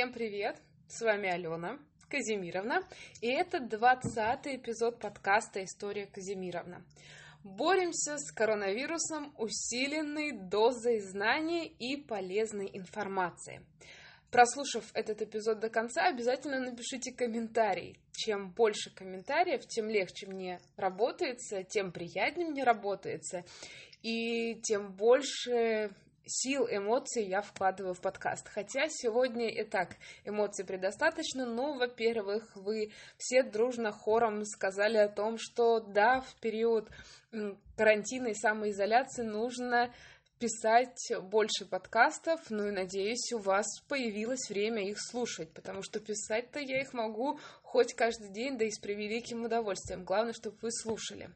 Всем привет! С вами Алена Казимировна, и это 20-й эпизод подкаста «История Казимировна». Боремся с коронавирусом усиленной дозой знаний и полезной информации. Прослушав этот эпизод до конца, обязательно напишите комментарий. Чем больше комментариев, тем легче мне работается, тем приятнее мне работается, и тем больше сил, эмоций я вкладываю в подкаст. Хотя сегодня и так эмоций предостаточно, но, во-первых, вы все дружно хором сказали о том, что да, в период карантина и самоизоляции нужно писать больше подкастов, ну и надеюсь, у вас появилось время их слушать, потому что писать-то я их могу хоть каждый день, да и с превеликим удовольствием. Главное, чтобы вы слушали.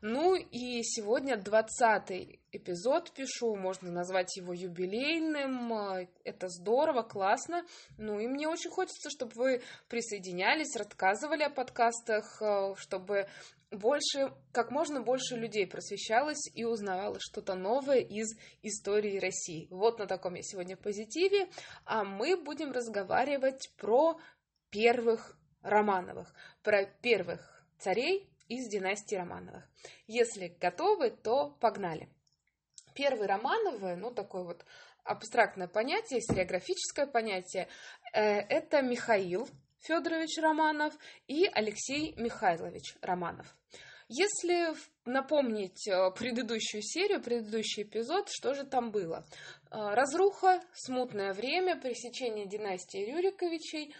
Ну и сегодня 20 эпизод пишу, можно назвать его юбилейным, это здорово, классно. Ну и мне очень хочется, чтобы вы присоединялись, рассказывали о подкастах, чтобы больше, как можно больше людей просвещалось и узнавало что-то новое из истории России. Вот на таком я сегодня позитиве. А мы будем разговаривать про первых Романовых, про первых царей из династии Романовых. Если готовы, то погнали. Первые Романовы, ну такое вот абстрактное понятие, историографическое понятие, э, это Михаил, Федорович Романов и Алексей Михайлович Романов. Если напомнить э, предыдущую серию, предыдущий эпизод, что же там было? Э, разруха, смутное время, пресечение династии Рюриковичей.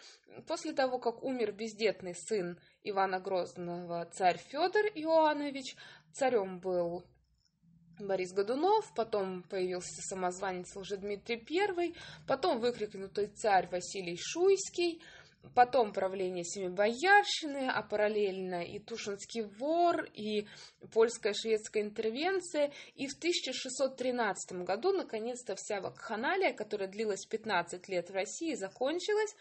После того, как умер бездетный сын Ивана Грозного, царь Федор Иоаннович, царем был Борис Годунов, потом появился самозванец Лжедмитрий I, потом выкрикнутый царь Василий Шуйский – потом правление семи боярщины, а параллельно и Тушинский вор, и польская шведская интервенция. И в 1613 году, наконец-то, вся вакханалия, которая длилась 15 лет в России, закончилась,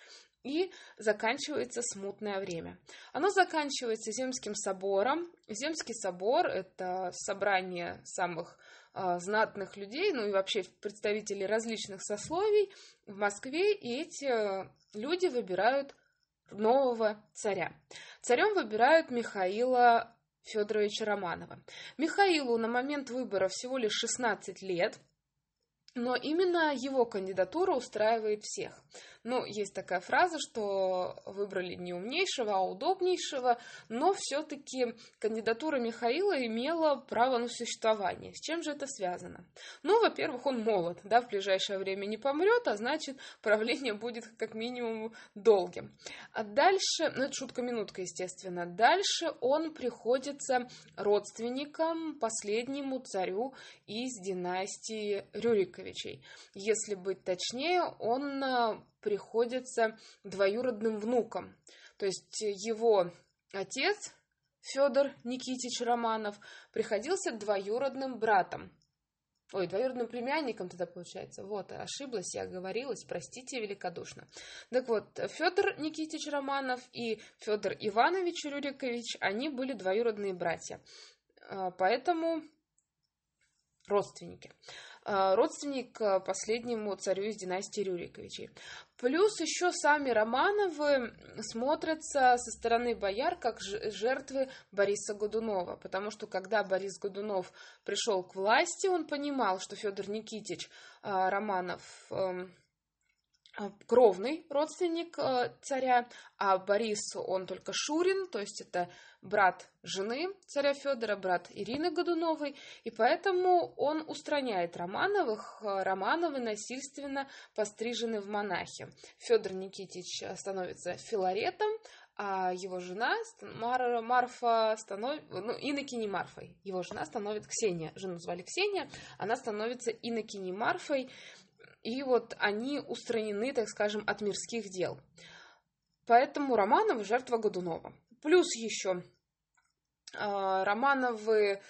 и заканчивается смутное время. Оно заканчивается Земским собором. Земский собор – это собрание самых э, знатных людей, ну и вообще представителей различных сословий в Москве, и эти люди выбирают нового царя. Царем выбирают Михаила Федоровича Романова. Михаилу на момент выбора всего лишь 16 лет, но именно его кандидатура устраивает всех. Ну, есть такая фраза, что выбрали не умнейшего, а удобнейшего, но все-таки кандидатура Михаила имела право на существование. С чем же это связано? Ну, во-первых, он молод, да, в ближайшее время не помрет, а значит, правление будет как минимум долгим. А дальше, ну, это шутка-минутка, естественно, дальше он приходится родственником последнему царю из династии Рюриковичей. Если быть точнее, он приходится двоюродным внуком. То есть его отец Федор Никитич Романов приходился двоюродным братом. Ой, двоюродным племянником тогда получается. Вот, ошиблась, я оговорилась, простите великодушно. Так вот, Федор Никитич Романов и Федор Иванович Рюрикович, они были двоюродные братья. А, поэтому родственники. А, родственник последнему царю из династии Рюриковичей. Плюс еще сами Романовы смотрятся со стороны бояр как жертвы Бориса Годунова, потому что когда Борис Годунов пришел к власти, он понимал, что Федор Никитич а, Романов эм, кровный родственник э, царя, а Борис, он только Шурин, то есть это брат жены царя Федора, брат Ирины Годуновой, и поэтому он устраняет Романовых. Романовы насильственно пострижены в монахи. Федор Никитич становится филаретом, а его жена Мар, Марфа становится, ну, Инокини Марфой. Его жена становится Ксения, жену звали Ксения, она становится Инокини Марфой, и вот они устранены, так скажем, от мирских дел. Поэтому Романовы – жертва Годунова. Плюс еще а, Романовы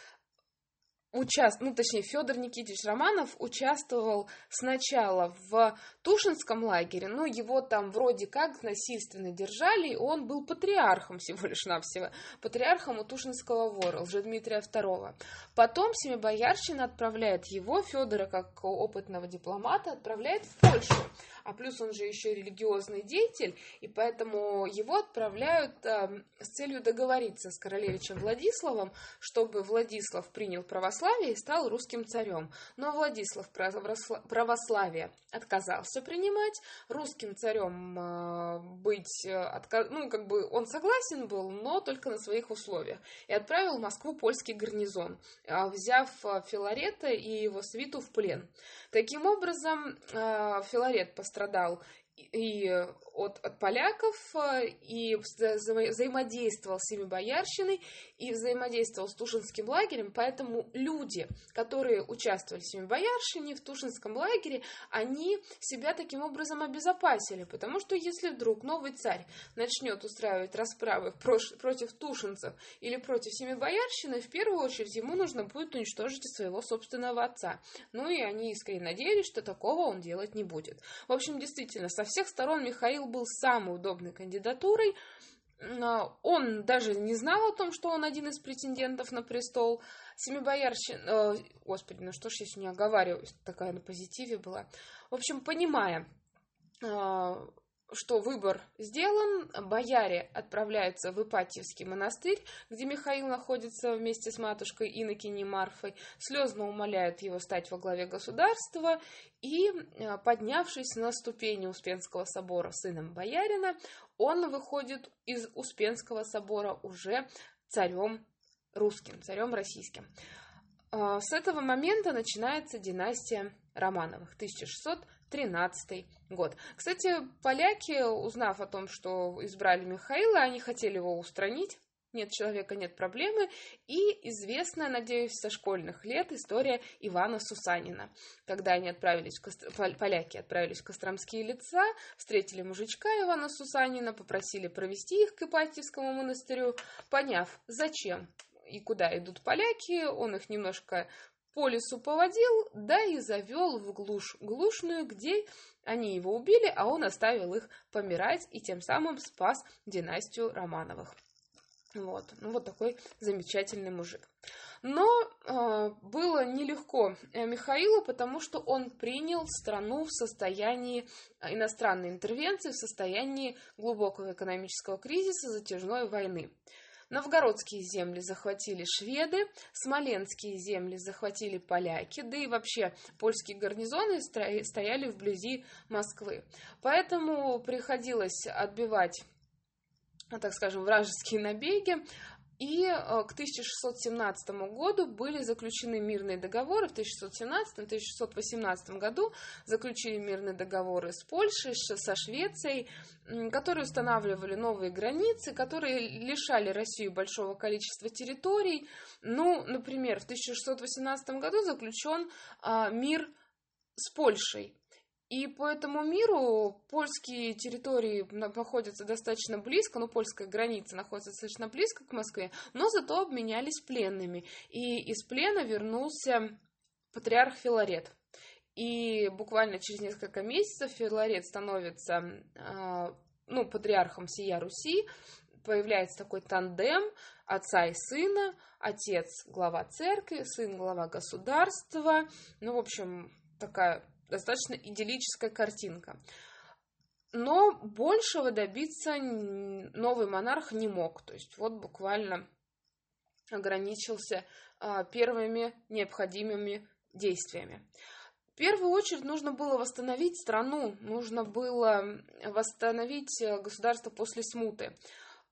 участвовал, ну, точнее, Федор Никитич Романов участвовал сначала в Тушинском лагере, но его там вроде как насильственно держали, и он был патриархом всего лишь навсего, патриархом у Тушинского вора, Лжедмитрия II. Потом Семибоярщина отправляет его, Федора, как опытного дипломата, отправляет в Польшу а плюс он же еще религиозный деятель, и поэтому его отправляют э, с целью договориться с королевичем Владиславом, чтобы Владислав принял православие и стал русским царем. Но Владислав православие отказался принимать, русским царем э, быть, э, отка... ну, как бы он согласен был, но только на своих условиях, и отправил в Москву польский гарнизон, э, взяв э, Филарета и его свиту в плен. Таким образом, Филарет пострадал и от, от поляков, э, и взаимодействовал с Семибоярщиной, и взаимодействовал с Тушинским лагерем, поэтому люди, которые участвовали в Семибоярщине, в Тушинском лагере, они себя таким образом обезопасили, потому что если вдруг новый царь начнет устраивать расправы против тушинцев или против Семибоярщины, в первую очередь ему нужно будет уничтожить своего собственного отца. Ну и они искренне надеялись, что такого он делать не будет. В общем, действительно, со всех сторон Михаил был самой удобной кандидатурой. Он даже не знал о том, что он один из претендентов на престол. Семибоярщин... Э, господи, ну что ж я сегодня оговариваюсь, такая на позитиве была. В общем, понимая, э, что выбор сделан, бояре отправляются в Ипатьевский монастырь, где Михаил находится вместе с матушкой Иннокеней Марфой, слезно умоляют его стать во главе государства, и, э, поднявшись на ступени Успенского собора сыном боярина, он выходит из Успенского собора уже царем русским, царем российским. Э, с этого момента начинается династия Романовых, 1600 13 год. Кстати, поляки, узнав о том, что избрали Михаила, они хотели его устранить. Нет человека, нет проблемы. И известная, надеюсь, со школьных лет история Ивана Сусанина. Когда они отправились, в Костр... поляки отправились в Костромские лица, встретили мужичка Ивана Сусанина, попросили провести их к Ипатьевскому монастырю, поняв, зачем и куда идут поляки, он их немножко по лесу поводил, да и завел в глушь глушную, где они его убили, а он оставил их помирать и тем самым спас династию Романовых. Вот, ну вот такой замечательный мужик. Но э, было нелегко э, Михаилу, потому что он принял страну в состоянии э, иностранной интервенции, в состоянии глубокого экономического кризиса, затяжной войны. Новгородские земли захватили шведы, смоленские земли захватили поляки, да и вообще польские гарнизоны стояли вблизи Москвы. Поэтому приходилось отбивать так скажем, вражеские набеги, и э, к 1617 году были заключены мирные договоры. В 1617-1618 году заключили мирные договоры с Польшей, со Швецией, которые устанавливали новые границы, которые лишали Россию большого количества территорий. Ну, например, в 1618 году заключен а, мир с Польшей. И по этому миру польские территории находятся достаточно близко, ну, польская граница находится достаточно близко к Москве, но зато обменялись пленными. И из плена вернулся патриарх Филарет. И буквально через несколько месяцев Филарет становится, э, ну, патриархом всея Руси, появляется такой тандем отца и сына, отец глава церкви, сын глава государства, ну, в общем, такая достаточно идиллическая картинка. Но большего добиться новый монарх не мог. То есть вот буквально ограничился а, первыми необходимыми действиями. В первую очередь нужно было восстановить страну, нужно было восстановить э, государство после смуты.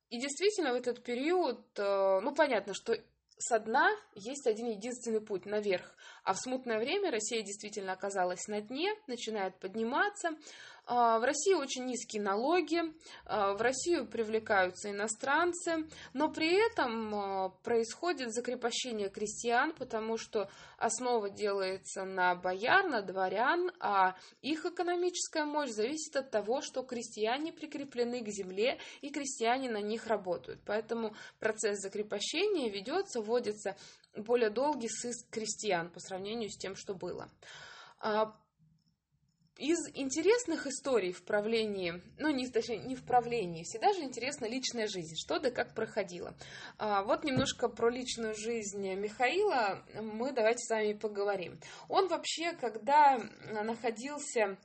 И действительно в этот период, э, ну понятно, что со дна есть один единственный путь наверх. А в смутное время Россия действительно оказалась на дне, начинает подниматься. А, в России очень низкие налоги, а, в Россию привлекаются иностранцы, но при этом а, происходит закрепощение крестьян, потому что основа делается на бояр, на дворян, а их экономическая мощь зависит от того, что крестьяне прикреплены к земле и крестьяне на них работают. Поэтому процесс закрепощения ведется, вводится более долгий сыск крестьян по сравнению с тем, что было. А, из интересных историй в правлении, ну, не, точнее, не в правлении, всегда же интересна личная жизнь, что да как проходило. А, вот немножко про личную жизнь Михаила мы давайте с вами поговорим. Он вообще, когда находился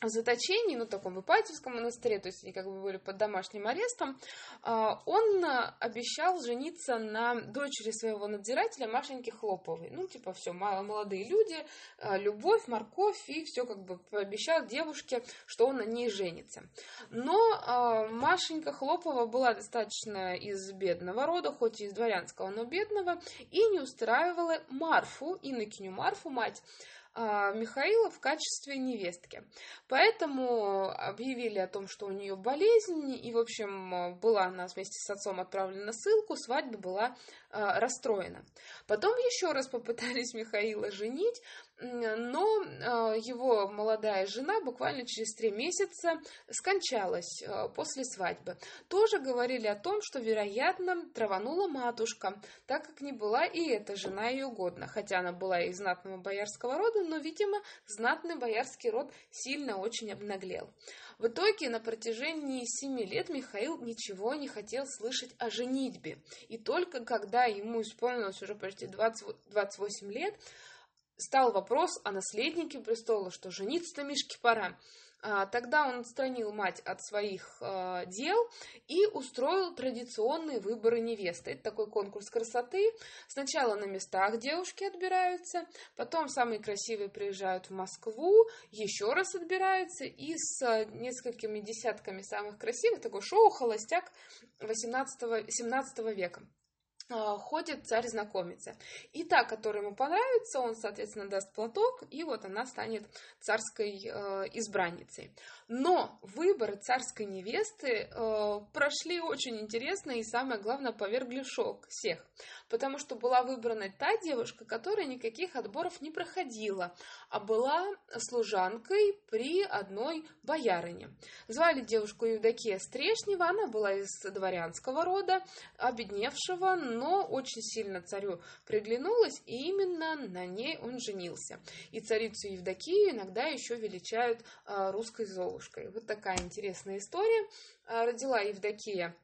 заточении, ну, таком в Ипатьевском монастыре, то есть они как бы были под домашним арестом, а, он обещал жениться на дочери своего надзирателя Машеньки Хлоповой. Ну, типа, все, молодые люди, а, любовь, морковь, и все как бы пообещал девушке, что он на ней женится. Но а, Машенька Хлопова была достаточно из бедного рода, хоть и из дворянского, но бедного, и не устраивала Марфу, инокиню Марфу, мать, а, Михаила в качестве невестки. Поэтому объявили о том, что у нее болезнь, и, в общем, была она вместе с отцом отправлена на ссылку, свадьба была а, расстроена. Потом еще раз попытались Михаила женить, но а, его молодая жена буквально через три месяца скончалась а, после свадьбы. Тоже говорили о том, что, вероятно, траванула матушка, так как не была и эта жена ее годна, хотя она была из знатного боярского рода, но, видимо, знатный боярский род сильно очень обнаглел. В итоге на протяжении семи лет Михаил ничего не хотел слышать о женитьбе. И только когда ему исполнилось уже почти 20, 28 лет, стал вопрос о наследнике престола, что жениться-то Мишке пора. А, тогда он отстранил мать от своих э, дел и устроил традиционные выборы невесты. Это такой конкурс красоты. Сначала на местах девушки отбираются, потом самые красивые приезжают в Москву, еще раз отбираются, и с несколькими десятками самых красивых, такое шоу «Холостяк» 18-17 века. А, ходит царь знакомиться. И та, которая ему понравится, он, соответственно, даст платок, и вот она станет царской э, избранницей. Но выборы царской невесты э, прошли очень интересно и, самое главное, повергли шок всех. Потому что была выбрана та девушка, которая никаких отборов не проходила, а была служанкой при одной боярине. Звали девушку Евдокия Стрешнева, она была из дворянского рода, обедневшего, но очень сильно царю приглянулась, и именно на ней он женился. И царицу Евдокию иногда еще величают э, русской Золушкой. Вот такая интересная история. Э, родила Евдокия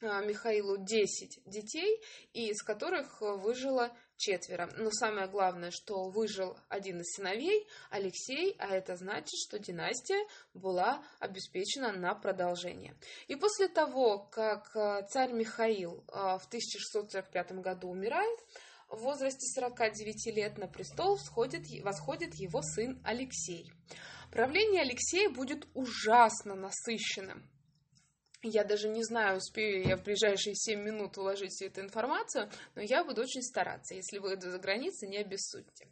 э, Михаилу 10 детей, из которых выжило четверо. Но самое главное, что выжил один из сыновей, Алексей, а это значит, что династия была обеспечена на продолжение. И после того, как э, царь Михаил э, в 1645 году умирает, в возрасте 49 лет на престол восходит его сын Алексей. Правление Алексея будет ужасно насыщенным. Я даже не знаю, успею я в ближайшие 7 минут уложить всю эту информацию, но я буду очень стараться. Если выйду за границы, не обессудьте.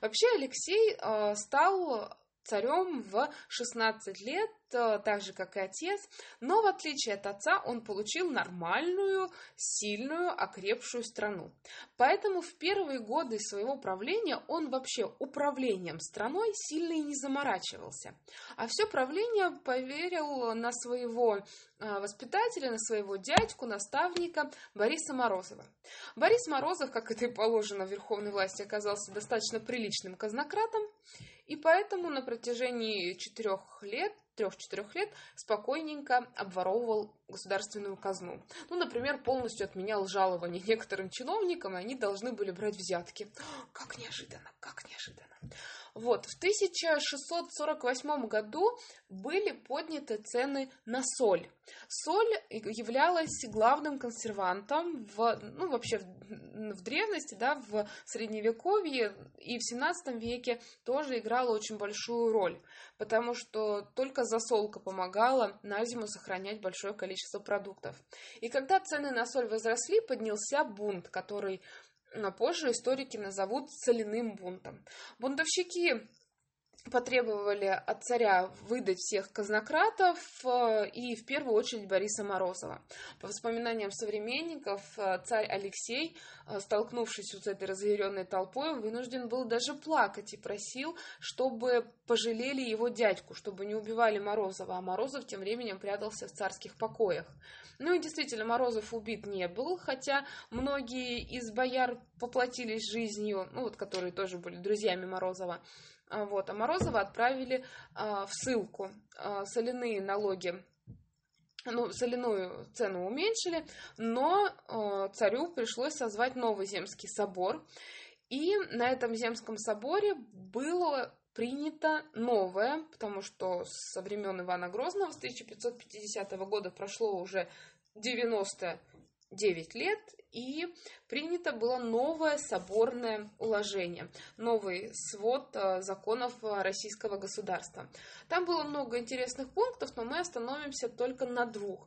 Вообще Алексей э, стал царем в 16 лет Э, так же, как и отец, но в отличие от отца он получил нормальную, сильную, окрепшую страну. Поэтому в первые годы своего правления он вообще управлением страной сильно и не заморачивался. А все правление поверил на своего э, воспитателя, на своего дядьку, наставника Бориса Морозова. Борис Морозов, как это и положено в верховной власти, оказался достаточно приличным казнократом, и поэтому на протяжении четырех лет трех-четырех лет спокойненько обворовывал государственную казну. Ну, например, полностью отменял жалования некоторым чиновникам, и они должны были брать взятки. Как неожиданно, как неожиданно. Вот, в 1648 году были подняты цены на соль. Соль являлась главным консервантом в, ну, вообще в, в древности, да, в средневековье и в 17 веке тоже играла очень большую роль, потому что только засолка помогала на зиму сохранять большое количество продуктов. И когда цены на соль возросли, поднялся бунт, который но позже историки назовут соляным бунтом. Бунтовщики потребовали от царя выдать всех казнократов э, и в первую очередь Бориса Морозова. По воспоминаниям современников, э, царь Алексей, э, столкнувшись с этой разъяренной толпой, вынужден был даже плакать и просил, чтобы пожалели его дядьку, чтобы не убивали Морозова, а Морозов тем временем прятался в царских покоях. Ну и действительно, Морозов убит не был, хотя многие из бояр поплатились жизнью, ну вот которые тоже были друзьями Морозова. А, вот, а Морозова отправили а, в ссылку. А, соляные налоги ну, соляную цену уменьшили, но э, царю пришлось созвать новый земский собор. И на этом земском соборе было принято новое, потому что со времен Ивана Грозного с 1550 года прошло уже 90 9 лет, и принято было новое соборное уложение, новый свод э, законов российского государства. Там было много интересных пунктов, но мы остановимся только на двух.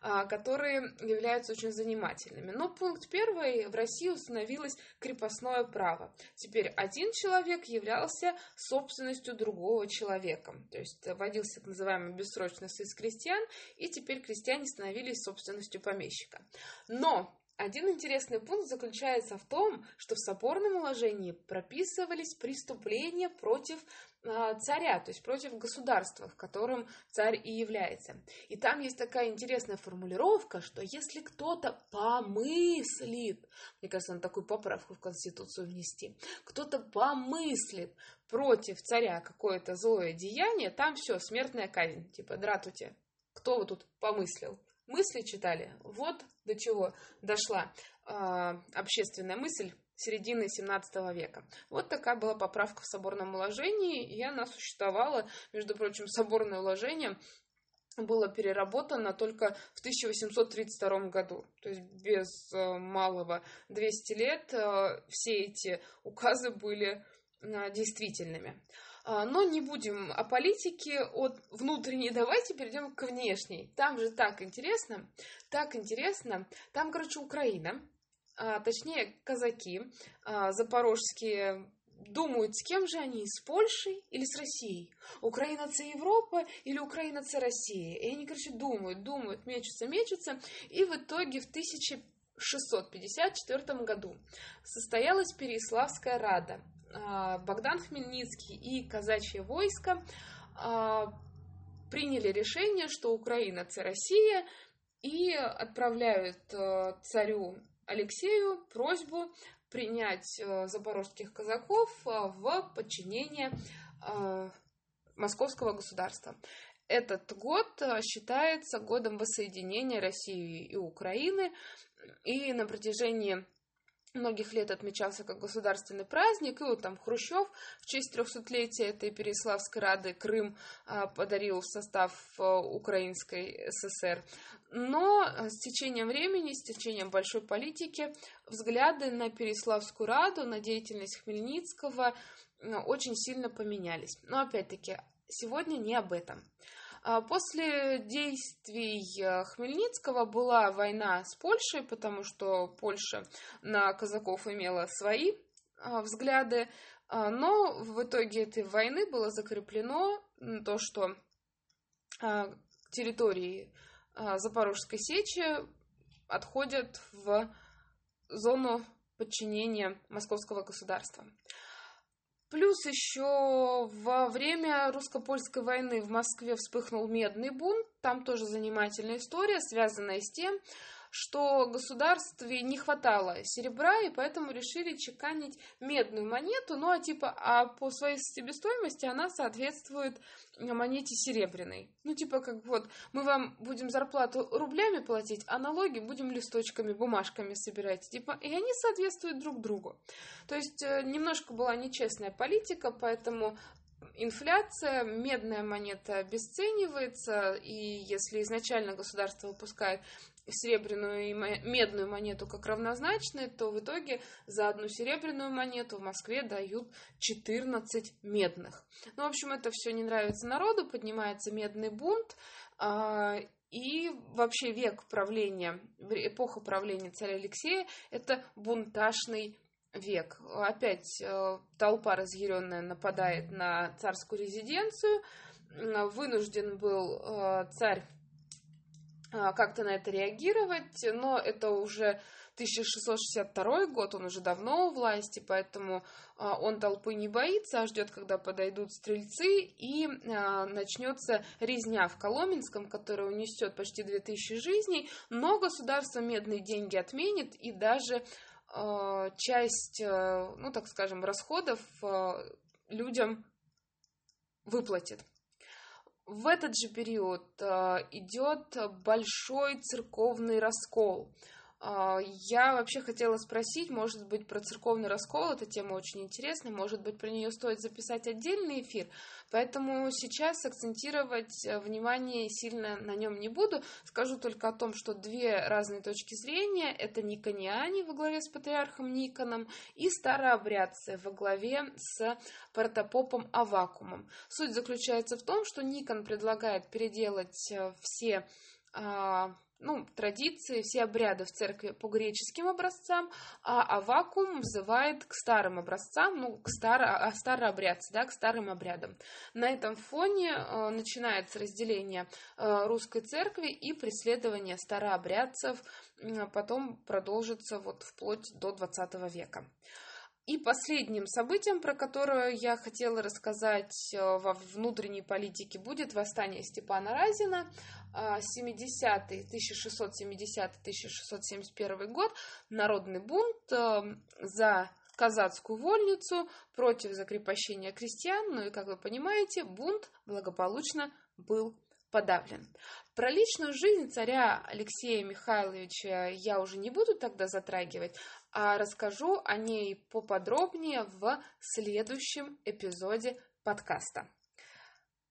А, которые являются очень занимательными. Но пункт первый, в России установилось крепостное право. Теперь один человек являлся собственностью другого человека. То есть вводился так называемый бессрочный союз крестьян, и теперь крестьяне становились собственностью помещика. Но один интересный пункт заключается в том, что в соборном уложении прописывались преступления против э, царя, то есть против государства, в котором царь и является. И там есть такая интересная формулировка, что если кто-то помыслит, мне кажется, надо такую поправку в Конституцию внести, кто-то помыслит против царя какое-то злое деяние, там все, смертная казнь, типа дратуте. Кто вы тут помыслил? Мысли читали. Вот до чего дошла э, общественная мысль середины 17 века. Вот такая была поправка в соборном уложении, и она существовала, между прочим, соборное уложение было переработано только в 1832 году. То есть без э, малого 200 лет э, все эти указы были э, действительными. А, но не будем о политике, от внутренней давайте перейдем к внешней. Там же так интересно, так интересно. Там, короче, Украина, а, точнее, казаки а, запорожские думают, с кем же они, с Польшей или с Россией? Украина це Европа или Украина це Россия? И они, короче, думают, думают, мечутся, мечутся, и в итоге в 1654 году состоялась Переславская рада, Богдан Хмельницкий и казачье войско а, приняли решение, что Украина – это Россия, и отправляют э, царю Алексею просьбу принять запорожских казаков в подчинение московского государства. Этот год считается годом воссоединения России и Украины, и на протяжении многих лет отмечался как государственный праздник, и вот там Хрущев в честь трехсотлетия этой Переславской Рады Крым а, подарил в состав а, Украинской ССР. Но а, с течением времени, с течением большой политики, взгляды на Переславскую Раду, на деятельность Хмельницкого очень сильно поменялись. Но опять-таки, сегодня не об этом. А после действий э, Хмельницкого была война с Польшей, потому что Польша на казаков имела свои а, взгляды, а, но в итоге этой войны было закреплено то, что территории Запорожской сечи отходят в зону подчинения московского государства. Плюс еще во время русско-польской войны в Москве вспыхнул медный бунт. Там тоже занимательная история, связанная с тем, что государстве не хватало серебра, и поэтому решили чеканить медную монету, ну а типа, а по своей себестоимости она соответствует монете серебряной. Ну типа, как вот, мы вам будем зарплату рублями платить, а налоги будем листочками, бумажками собирать. Типа, и они соответствуют друг другу. То есть э, немножко была нечестная политика, поэтому инфляция, медная монета обесценивается, и если изначально государство выпускает серебряную и медную монету как равнозначные, то в итоге за одну серебряную монету в Москве дают 14 медных. Ну, в общем, это все не нравится народу, поднимается медный бунт, а, и вообще век правления, эпоха правления царя Алексея – это бунтажный век. Опять э, толпа разъяренная нападает на царскую резиденцию. Вынужден был э, царь как-то на это реагировать, но это уже 1662 год, он уже давно у власти, поэтому а, он толпы не боится, а ждет, когда подойдут стрельцы, и а, начнется резня в Коломенском, которая унесет почти 2000 жизней, но государство медные деньги отменит и даже а, часть, ну так скажем, расходов людям выплатит. В этот же период идет большой церковный раскол – я вообще хотела спросить, может быть, про церковный раскол, эта тема очень интересная, может быть, про нее стоит записать отдельный эфир, поэтому сейчас акцентировать э, внимание сильно на нем не буду, скажу только о том, что две разные точки зрения, это никониане во главе с патриархом Никоном и старообрядцы во главе с протопопом Авакумом. Суть заключается в том, что Никон предлагает переделать э, все а, ну, традиции, все обряды в церкви по греческим образцам, а Авакум взывает к старым образцам, ну, к старо, а, старообрядцы, да, к старым обрядам. На этом фоне э, начинается разделение э, русской церкви и преследование старообрядцев, э, потом продолжится вот вплоть до 20 века. И последним событием, про которое я хотела рассказать э, во внутренней политике, будет восстание Степана Разина, 70-й, 1670-1671 год, народный бунт э, за казацкую вольницу против закрепощения крестьян, ну и, как вы понимаете, бунт благополучно был подавлен. Про личную жизнь царя Алексея Михайловича я уже не буду тогда затрагивать, а расскажу о ней поподробнее в следующем эпизоде подкаста.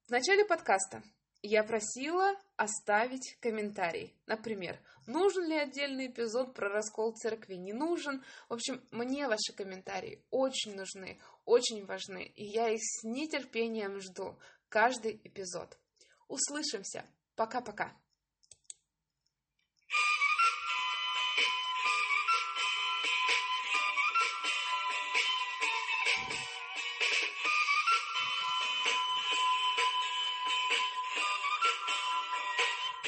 В начале подкаста я просила оставить комментарий. Например, нужен ли отдельный эпизод про раскол церкви, не нужен. В общем, мне ваши комментарии очень нужны, очень важны, и я их с нетерпением жду каждый эпизод. Услышимся. Пока-пока.